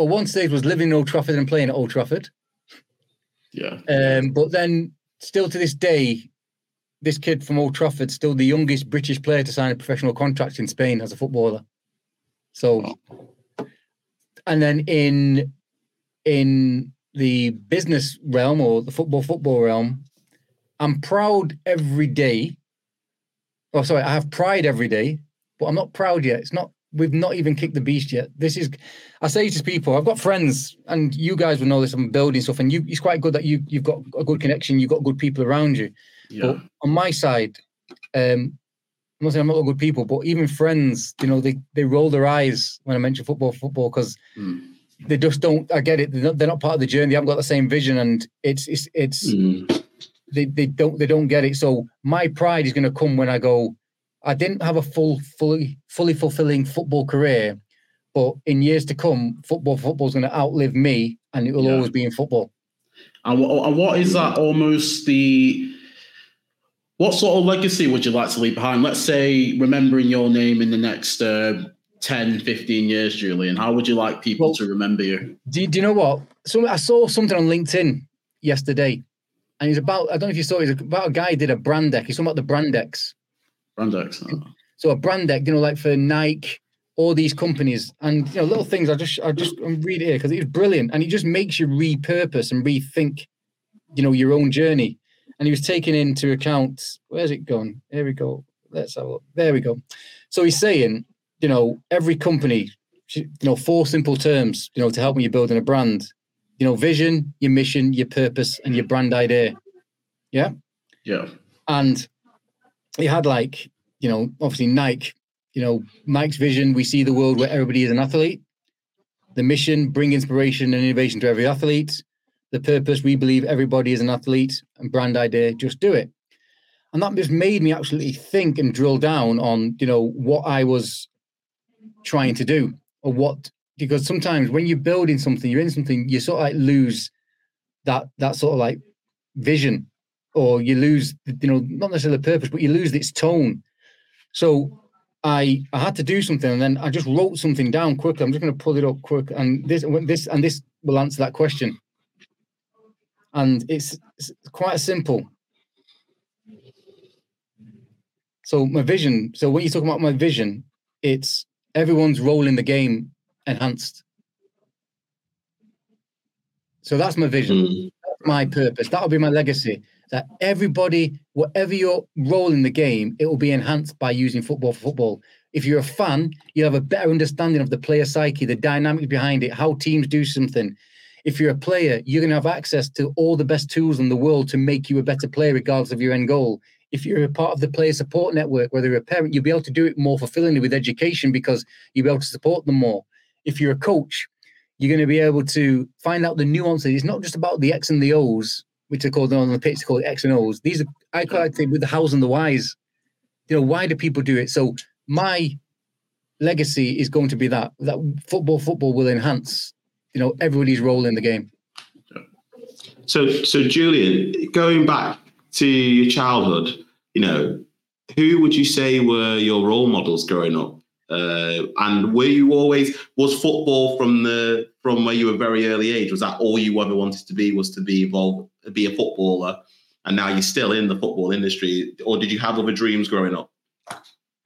well, one stage was living in Old Trafford and playing at Old Trafford.
Yeah.
Um, but then, still to this day, this kid from Old Trafford, still the youngest British player to sign a professional contract in Spain as a footballer. So, and then in in the business realm or the football football realm, I'm proud every day. Oh, sorry, I have pride every day, but I'm not proud yet. It's not. We've not even kicked the beast yet. This is. I say to people, I've got friends, and you guys will know this. I'm building stuff, and you. It's quite good that you you've got a good connection. You've got good people around you. Yeah. But on my side, um, I'm not saying I'm not good people, but even friends, you know, they they roll their eyes when I mention football, football, because mm. they just don't. I get it. They're not, they're not, part of the journey. They haven't got the same vision, and it's it's it's mm. They they don't they don't get it. So my pride is going to come when I go. I didn't have a full, fully, fully fulfilling football career, but in years to come, football football is going to outlive me, and it will yeah. always be in football.
And what is that? Almost the what sort of legacy would you like to leave behind? Let's say remembering your name in the next uh, 10, 15 years, Julian. How would you like people well, to remember you?
Do, do you know what? So I saw something on LinkedIn yesterday, and he's about, I don't know if you saw it, it's about a guy did a brand deck. He's talking about the brand decks.
Brand decks. Oh.
So a brand deck, you know, like for Nike, all these companies, and you know, little things. I just, I just read it here because it's brilliant, and it just makes you repurpose and rethink, you know, your own journey and he was taking into account where's it gone? Here we go. Let's have a look. There we go. So he's saying, you know, every company you know, four simple terms, you know, to help when you're building a brand. You know, vision, your mission, your purpose, and your brand idea. Yeah.
Yeah.
And he had like, you know, obviously Nike, you know, Nike's vision, we see the world where everybody is an athlete. The mission, bring inspiration and innovation to every athlete. The purpose, we believe everybody is an athlete. And brand idea, just do it. And that just made me absolutely think and drill down on, you know, what I was trying to do or what because sometimes when you're building something, you're in something, you sort of like lose that that sort of like vision, or you lose, you know, not necessarily the purpose, but you lose its tone. So I I had to do something, and then I just wrote something down quickly. I'm just going to pull it up quick, and this this and this will answer that question. And it's, it's quite simple. So my vision. So when you talk about my vision, it's everyone's role in the game enhanced. So that's my vision, mm. that's my purpose. That'll be my legacy. That everybody, whatever your role in the game, it will be enhanced by using football for football. If you're a fan, you'll have a better understanding of the player psyche, the dynamics behind it, how teams do something. If you're a player, you're going to have access to all the best tools in the world to make you a better player, regardless of your end goal if you're a part of the player support network, whether you're a parent, you'll be able to do it more fulfillingly with education because you'll be able to support them more. If you're a coach, you're going to be able to find out the nuances. It's not just about the X and the O's, which are called on the pitch, called X and O's. These are I call it with the hows and the whys. You know, why do people do it? So my legacy is going to be that that football football will enhance, you know, everybody's role in the game.
So so Julian, going back to your childhood, you know, who would you say were your role models growing up? Uh, and were you always was football from the from where you were very early age? Was that all you ever wanted to be? Was to be involved, be a footballer, and now you're still in the football industry, or did you have other dreams growing up?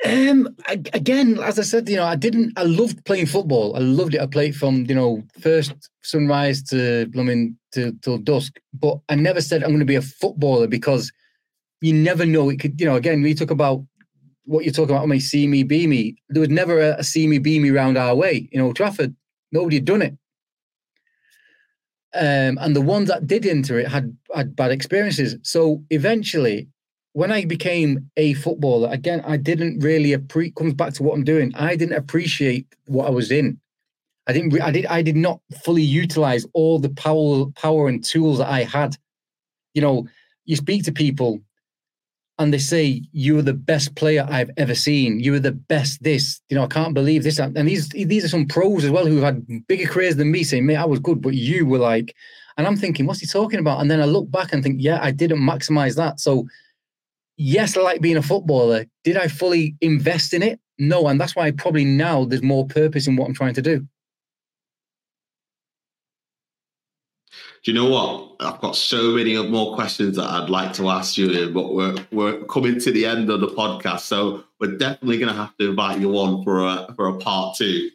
Um, again, as I said, you know, I didn't. I loved playing football. I loved it. I played from you know first sunrise to blooming to till dusk. But I never said I'm going to be a footballer because you never know. It could, you know. Again, we talk about what you're talking about. I mean, see me, be me. There was never a, a see me, be me round our way. You know, Trafford. Nobody had done it. Um, and the ones that did enter it had had bad experiences. So eventually, when I became a footballer, again, I didn't really appreciate. Comes back to what I'm doing. I didn't appreciate what I was in. I didn't. I did. I did not fully utilize all the power, power and tools that I had. You know, you speak to people, and they say you were the best player I've ever seen. You were the best. This, you know, I can't believe this. And these, these are some pros as well who've had bigger careers than me, saying, "Mate, I was good, but you were like." And I'm thinking, what's he talking about? And then I look back and think, yeah, I didn't maximize that. So yes, I like being a footballer. Did I fully invest in it? No. And that's why probably now there's more purpose in what I'm trying to do.
Do you know what? I've got so many more questions that I'd like to ask you, but we're we're coming to the end of the podcast, so we're definitely going to have to invite you on for a for a part two.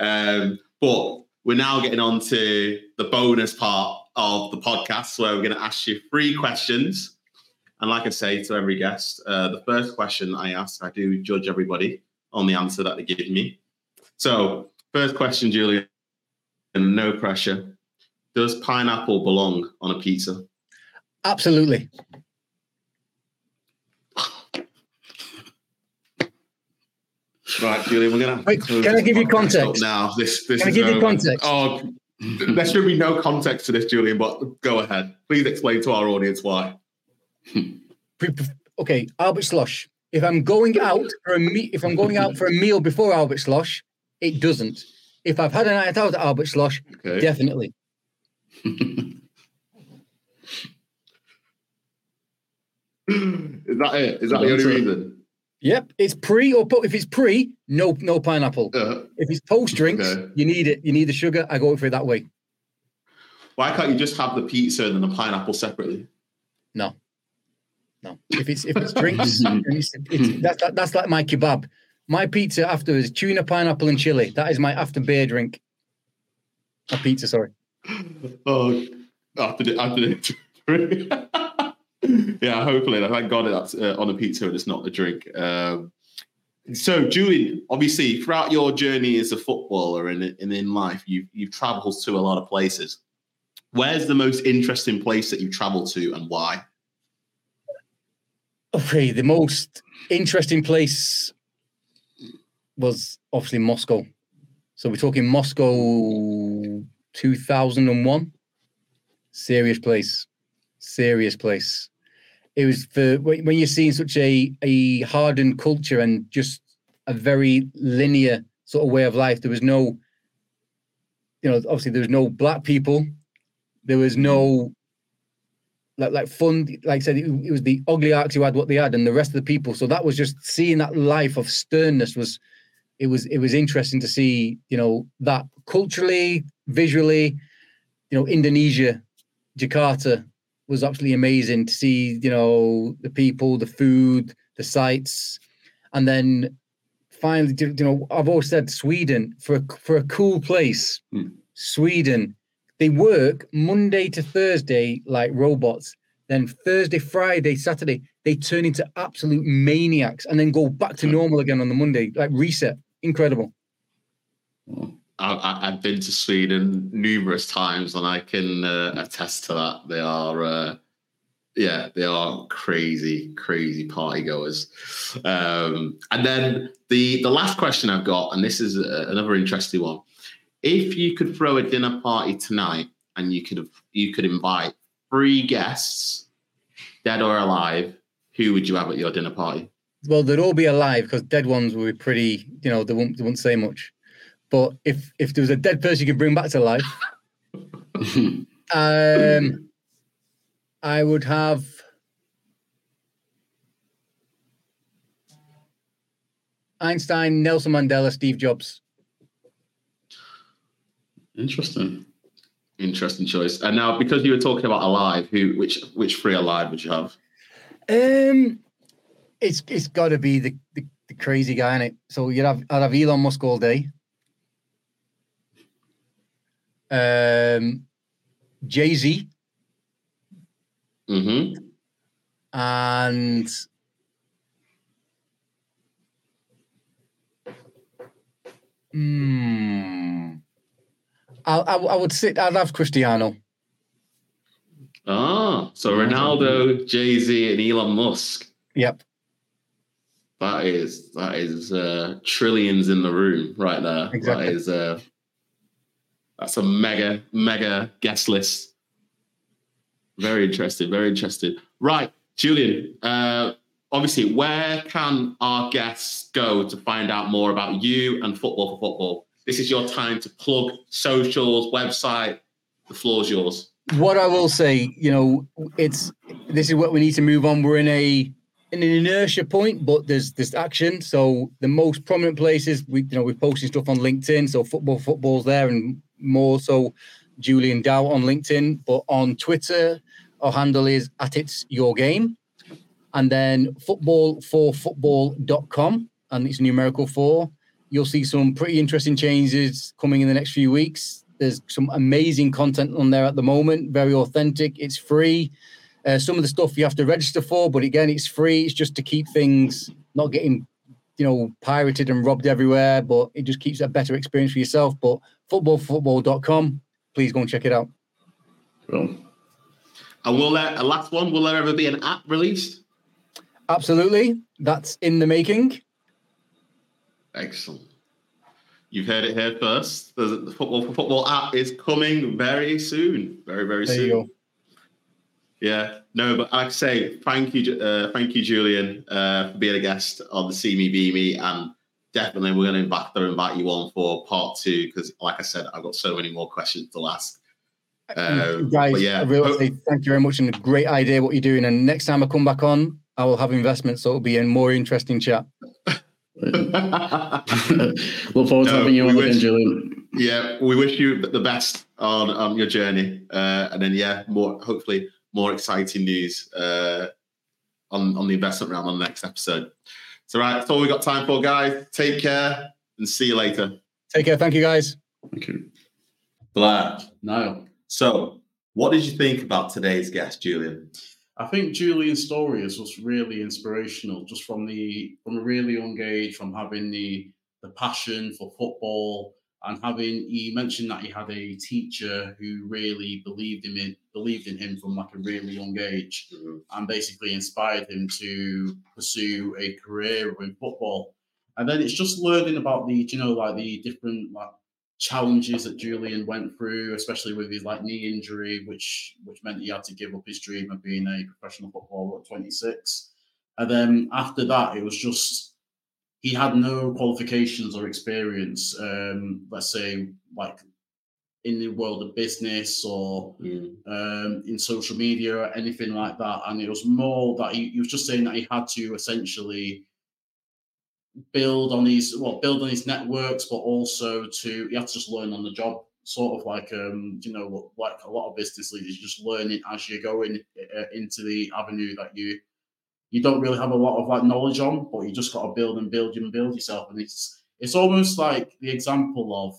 Um, but we're now getting on to the bonus part of the podcast, where we're going to ask you three questions and like I say to every guest, uh, the first question I ask, I do judge everybody on the answer that they give me. So, first question, Julian, and no pressure. Does pineapple belong on a pizza?
Absolutely.
Right, Julian, we're gonna.
Wait, can I give you context
now? This, this
can I give you context?
Oh, there should be no context to this, Julian. But go ahead. Please explain to our audience why.
okay, Albert's Schloss. If I'm going out for a me- if I'm going out for a meal before Albert's Schloss, it doesn't. If I've had a night out at Albert's Schloss, okay. definitely.
Is that it? Is that the only reason?
Yep, it's pre or po- if it's pre, no no pineapple. Uh, if it's post drinks, okay. you need it. You need the sugar. I go for it that way.
Why can't you just have the pizza and then the pineapple separately?
No. No, if it's if it's drinks, it's, it's, that's that's like my kebab. My pizza afterwards, tuna, pineapple, and chili. That is my after beer drink. A pizza, sorry.
Oh, after the, after the yeah, hopefully. Thank God that's uh, on a pizza and it's not a drink. Um, So, Julian, obviously, throughout your journey as a footballer and, and in life, you've, you've traveled to a lot of places. Where's the most interesting place that you've traveled to and why?
Okay, the most interesting place was obviously Moscow. So we're talking Moscow 2001. Serious place. Serious place. It was for when you're seeing such a, a hardened culture and just a very linear sort of way of life. There was no, you know, obviously there was no black people. There was no like like fun. Like I said, it, it was the oligarchs who had what they had, and the rest of the people. So that was just seeing that life of sternness was it was it was interesting to see you know that culturally visually. You know indonesia jakarta was absolutely amazing to see you know the people the food the sights. And then finally you know i've always said sweden for a, for a cool place.
Hmm.
sweden. They work monday to thursday like robots. Then thursday friday saturday they turn into absolute maniacs and then go back to normal again on the monday. Like reset. Incredible.
I, I, I've been to Sweden numerous times, and I can uh, attest to that. They are, uh, yeah, they are crazy, crazy party goers. Um, and then the the last question I've got, and this is uh another interesting one: If you could throw a dinner party tonight, and you could you could invite three guests, dead or alive, who would you have at your dinner party?
well they'd all be alive because dead ones would be pretty you know they won't, they won't say much but if if there was a dead person you could bring back to life um i would have einstein nelson mandela steve jobs
Interesting.
Interesting choice. And now, because you were talking about alive, who which which three alive would you have?
um it's it's got to be the, the the crazy guy in it so you'd have i'd have elon musk all day um jay-z
Mm-hmm.
and Hmm. I, I, I would sit. I'd have Cristiano.
Ah, so Ronaldo, Jay Z, and Elon Musk.
Yep.
That is that is uh, trillions in the room right there.
Exactly.
That is uh, that's a mega mega guest list. Very interesting. Very interesting. Right, Julian. Uh, obviously, where can our guests go to find out more about you and football for football? This is your time to plug socials, website. The floor is yours.
What I will say, you know, it's this is what we need to move on. We're in a in an inertia point, but there's there's action. So the most prominent places we you know we're posting stuff on LinkedIn. So football football's there, and more so Julian Dowe on LinkedIn, but on Twitter, our handle is at it's your game. And then football for football.com, and it's numerical four. You'll see some pretty interesting changes coming in the next few weeks. There's some amazing content on there at the moment, very authentic. It's free. Uh, some of the stuff you have to register for, but again, it's free. It's just to keep things not getting, you know, pirated and robbed everywhere, but it just keeps a better experience for yourself. But footballfootball.com, please go and check it out.
Well,
And will there a last one? Will there ever be an app released?
Absolutely. That's in the making.
Excellent. You've heard it here first. The football for football app is coming very soon. Very very
There
soon.
you go.
Yeah. No, but like I say, thank you, uh, thank you, Julian, uh, for being a guest on the See Me Be Me, and definitely we're going to invite to invite you on for part two because, like I said, I've got so many more questions to ask. Um,
Guys,
yeah,
really thank you very much and a great idea what you're doing. And next time I come back on, I will have investments, so it'll be a more interesting chat.
look forward to having you on
wish-
again, Julian.
yeah, we wish you the best on on your journey, uh, and then yeah, more hopefully more exciting news uh, on on the investment round on the next episode. So right, that's all we got time for, guys. Take care and see you later.
Take care. Thank you, guys.
Thank you.
Blair.
No.
So, what did you think about today's guest, Julian?
I think Julian's story is just really inspirational, just from the from a really young age, from having the the passion for football and having he mentioned that he had a teacher who really believed in him believed in him from like a really young age
Mhm.
and basically inspired him to pursue a career in football and then it's just learning about the you know like the different like challenges that Julian went through especially with his like knee injury which which meant he had to give up his dream of being a professional footballer at 26 and then after that it was just he had no qualifications or experience, um, let's say like in the world of business or
Mm.
um, in social media or anything like that. And it was more that he, he was just saying that he had to essentially build on his well, build on his networks, but also to he had to just learn on the job. Sort of like um, you know, like a lot of business leaders, just learning as you're going uh, into the avenue that you you don't really have a lot of like knowledge on, but you just got to build and build and build yourself. And it's it's almost like the example of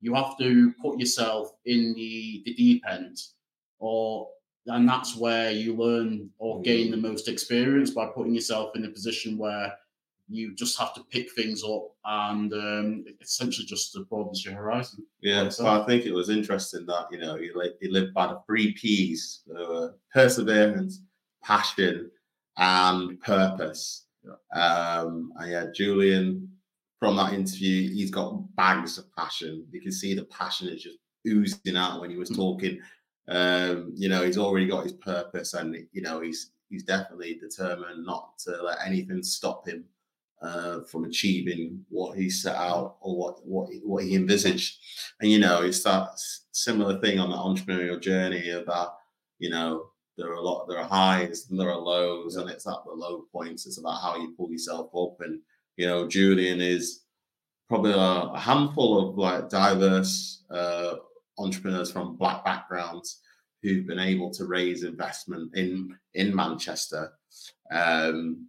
you have to put yourself in the, the deep end, or and that's where you learn or gain the most experience by putting yourself in a position where you just have to pick things up and um, essentially just broadens your horizon.
Yeah, so. I think it was interesting that you know he lived, he lived by the three P's: uh, perseverance, passion, and purpose. Yeah. Um, and yeah, Julian, from that interview, he's got bags of passion. You can see the passion is just oozing out when he was
Mm.
talking. Um, you know, he's already got his purpose, and you know he's he's definitely determined not to let anything stop him uh, from achieving what he set out or what what he- what he envisaged. And you know, it's that similar thing on the entrepreneurial journey about you know there are a lot there are highs and there are lows, and it's at the low points. It's about how you pull yourself up. And you know, Julian is probably a, a handful of like diverse uh, entrepreneurs from black backgrounds who've been able to raise investment in in Manchester. Um,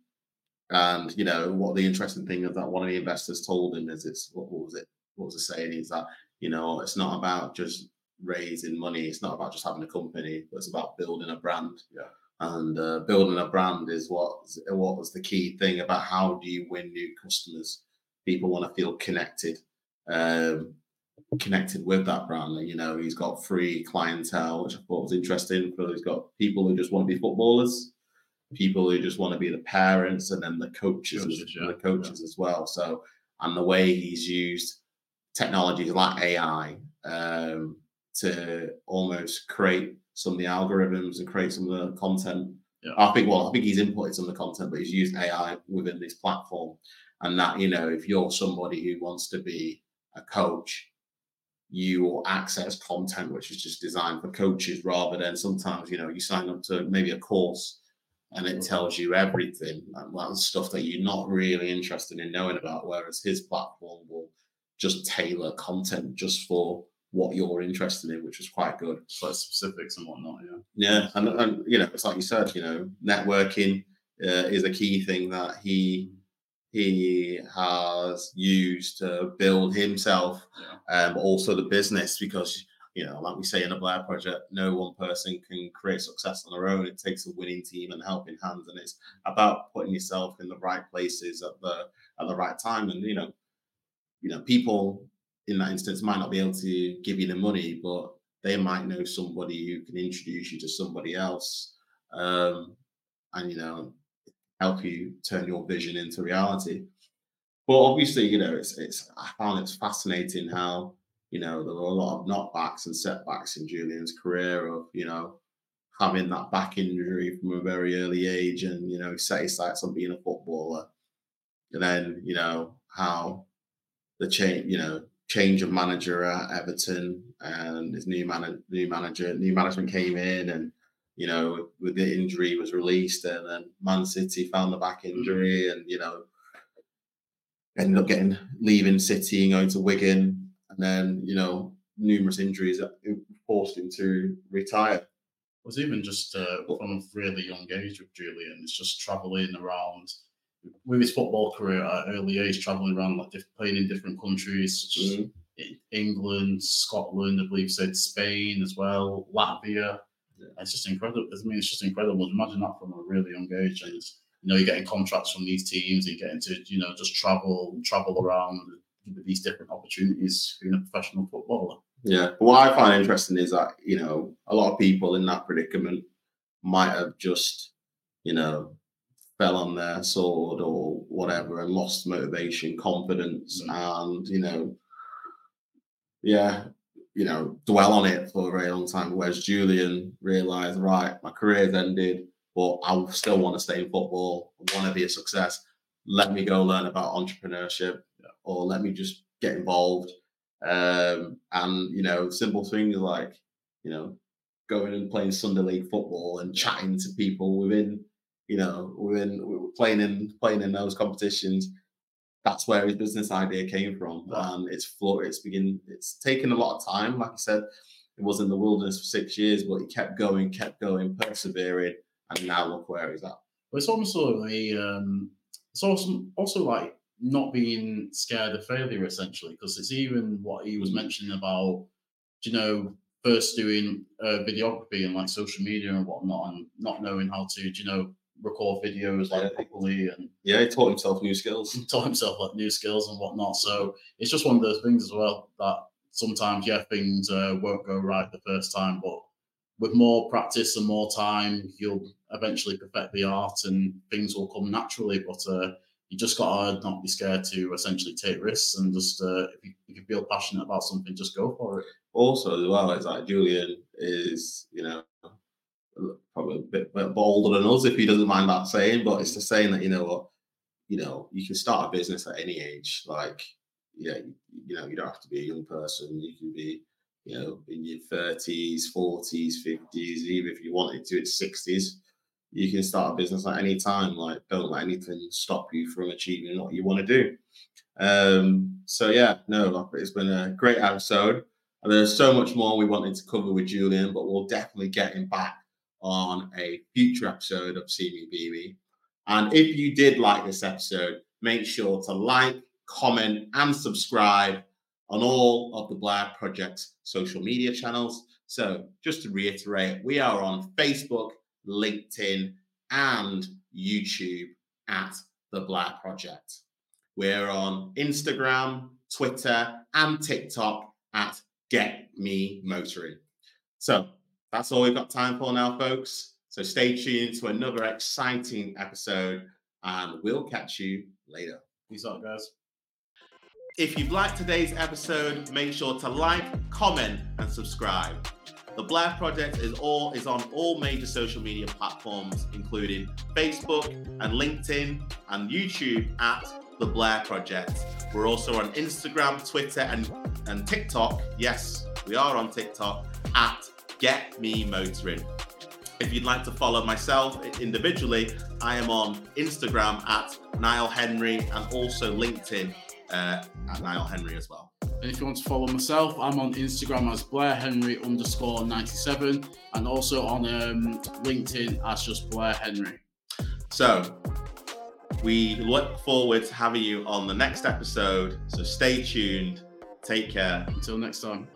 and you know what the interesting thing is that one of the investors told him is it's what, what was it? What was the saying? Is that you know it's not about just raising money. It's not about just having a company, but it's about building a brand.
Yeah.
And uh, building a brand is what what was the key thing about how do you win new customers? People want to feel connected, um, connected with that brand. And, you know, he's got free clientele, which I thought was interesting. But he's got people who just want to be footballers, people who just want to be the parents, and then the coaches,
Coaches, yeah.
the coaches as well. So, and the way he's used technologies like AI um, to almost create some of the algorithms and create some of the content.
Yeah.
I think, well, I think he's inputted some of the content, but he's used AI within this platform. And that, you know, if you're somebody who wants to be a coach, you will access content which is just designed for coaches rather than sometimes, you know, you sign up to maybe a course and it tells you everything and that's stuff that you're not really interested in knowing about. Whereas his platform will just tailor content just for what you're interested in, which was quite good.
It's like specifics and whatnot. Yeah.
Yeah, and, and you know, it's like you said, you know, networking uh, is a key thing that he he has used to build himself,
Yeah.
um, but also the business because you know, like we say in a Blair Project, no one person can create success on their own. It takes a winning team and helping hands, and it's about putting yourself in the right places at the at the right time. And you know, you know, people in that instance might not be able to give you the money, but they might know somebody who can introduce you to somebody else, um, and you know, help you turn your vision into reality. But obviously, you know, it's it's I found it's fascinating how you know there were a lot of knockbacks and setbacks in Julian's career of you know having that back injury from a very early age, and you know set his sights on being a footballer, and then you know how the change, you know, change of manager at Everton and his new man, new manager, new management came in, and you know, with the injury was released, and then Man City found the back injury, and you know, ended up getting leaving City and going to Wigan, and then you know, numerous injuries that forced him to retire.
It was even just uh, from a really young age with Julian. It's just traveling around with his football career at an early age, traveling around like playing in different countries such as
Mhm.
E- England, Scotland, I believe said Spain as well, Latvia. It's just incredible. I mean, it's just incredible. Imagine that from a really young age, and you know, you're getting contracts from these teams, you're getting to you know just travel, travel around with these different opportunities being a professional footballer.
Yeah. What I find interesting is that, you know, a lot of people in that predicament might have just, you know, fell on their sword or whatever and lost motivation, confidence, mm. and, you know, yeah, you know, dwell on it for a very long time. Whereas Julian realized, right, my career's ended, but I still want to stay in football, I want to be a success. Let me go learn about entrepreneurship or let me just get involved. Um, and you know, simple things like you know, going and playing Sunday league football and chatting to people within, you know, within playing in playing in those competitions. That's where his business idea came from, and it's floor. It's begin. It's taken a lot of time. Like I said, it was in the wilderness for six years, but he kept going, kept going, persevering, and now look where he's at.
But it's also a. Um, it's also also like not being scared of failure essentially because it's even what he was mentioning about you know first doing uh, videography and like social media and whatnot and not knowing how to you know record videos like yeah. properly and
yeah he taught himself new skills
taught himself like new skills and whatnot so it's just one of those things as well that sometimes yeah things uh, won't go right the first time but with more practice and more time you'll eventually perfect the art and things will come naturally but uh, you just got to not be scared to essentially take risks and just uh, if, you, if you feel passionate about something, just go for it.
Also, as well, it's like Julian is, you know, probably a bit, bit bolder than us if he doesn't mind that saying, but it's the saying that you know what, you know, you can start a business at any age. Like, yeah, you, you know, you don't have to be a young person. You can be, you know, in your thirties, forties, fifties, even if you wanted to, it's sixties you can start a business at any time. Like, don't let anything stop you from achieving what you want to do. Um, so yeah, no, it's been a great episode. And there's so much more we wanted to cover with Julian, but we'll definitely get him back on a future episode of See Me Be Me. And if you did like this episode, make sure to like, comment, and subscribe on all of the Blair Project's social media channels. So, just to reiterate, we are on Facebook, LinkedIn, and YouTube at The Blair Project. We're on Instagram, Twitter, and TikTok at Get Me Motoring. So that's all we've got time for now, folks. So stay tuned to another exciting episode, and we'll catch you later.
Peace out, guys.
If you've liked today's episode, make sure to like, comment, and subscribe. The Blair Project is all is on all major social media platforms, including Facebook and LinkedIn and YouTube at The Blair Project. We're also on Instagram, Twitter, and, and TikTok. Yes, we are on TikTok at Get Me Motoring. If you'd like to follow myself individually, I am on Instagram at Nile Henry and also LinkedIn uh, at Nile Henry as well.
And if you want to follow myself, I'm on Instagram as Blair Henry underscore 97 and also on um, LinkedIn as just Blair Henry.
So we look forward to having you on the next episode. So stay tuned. Take care.
Until next time.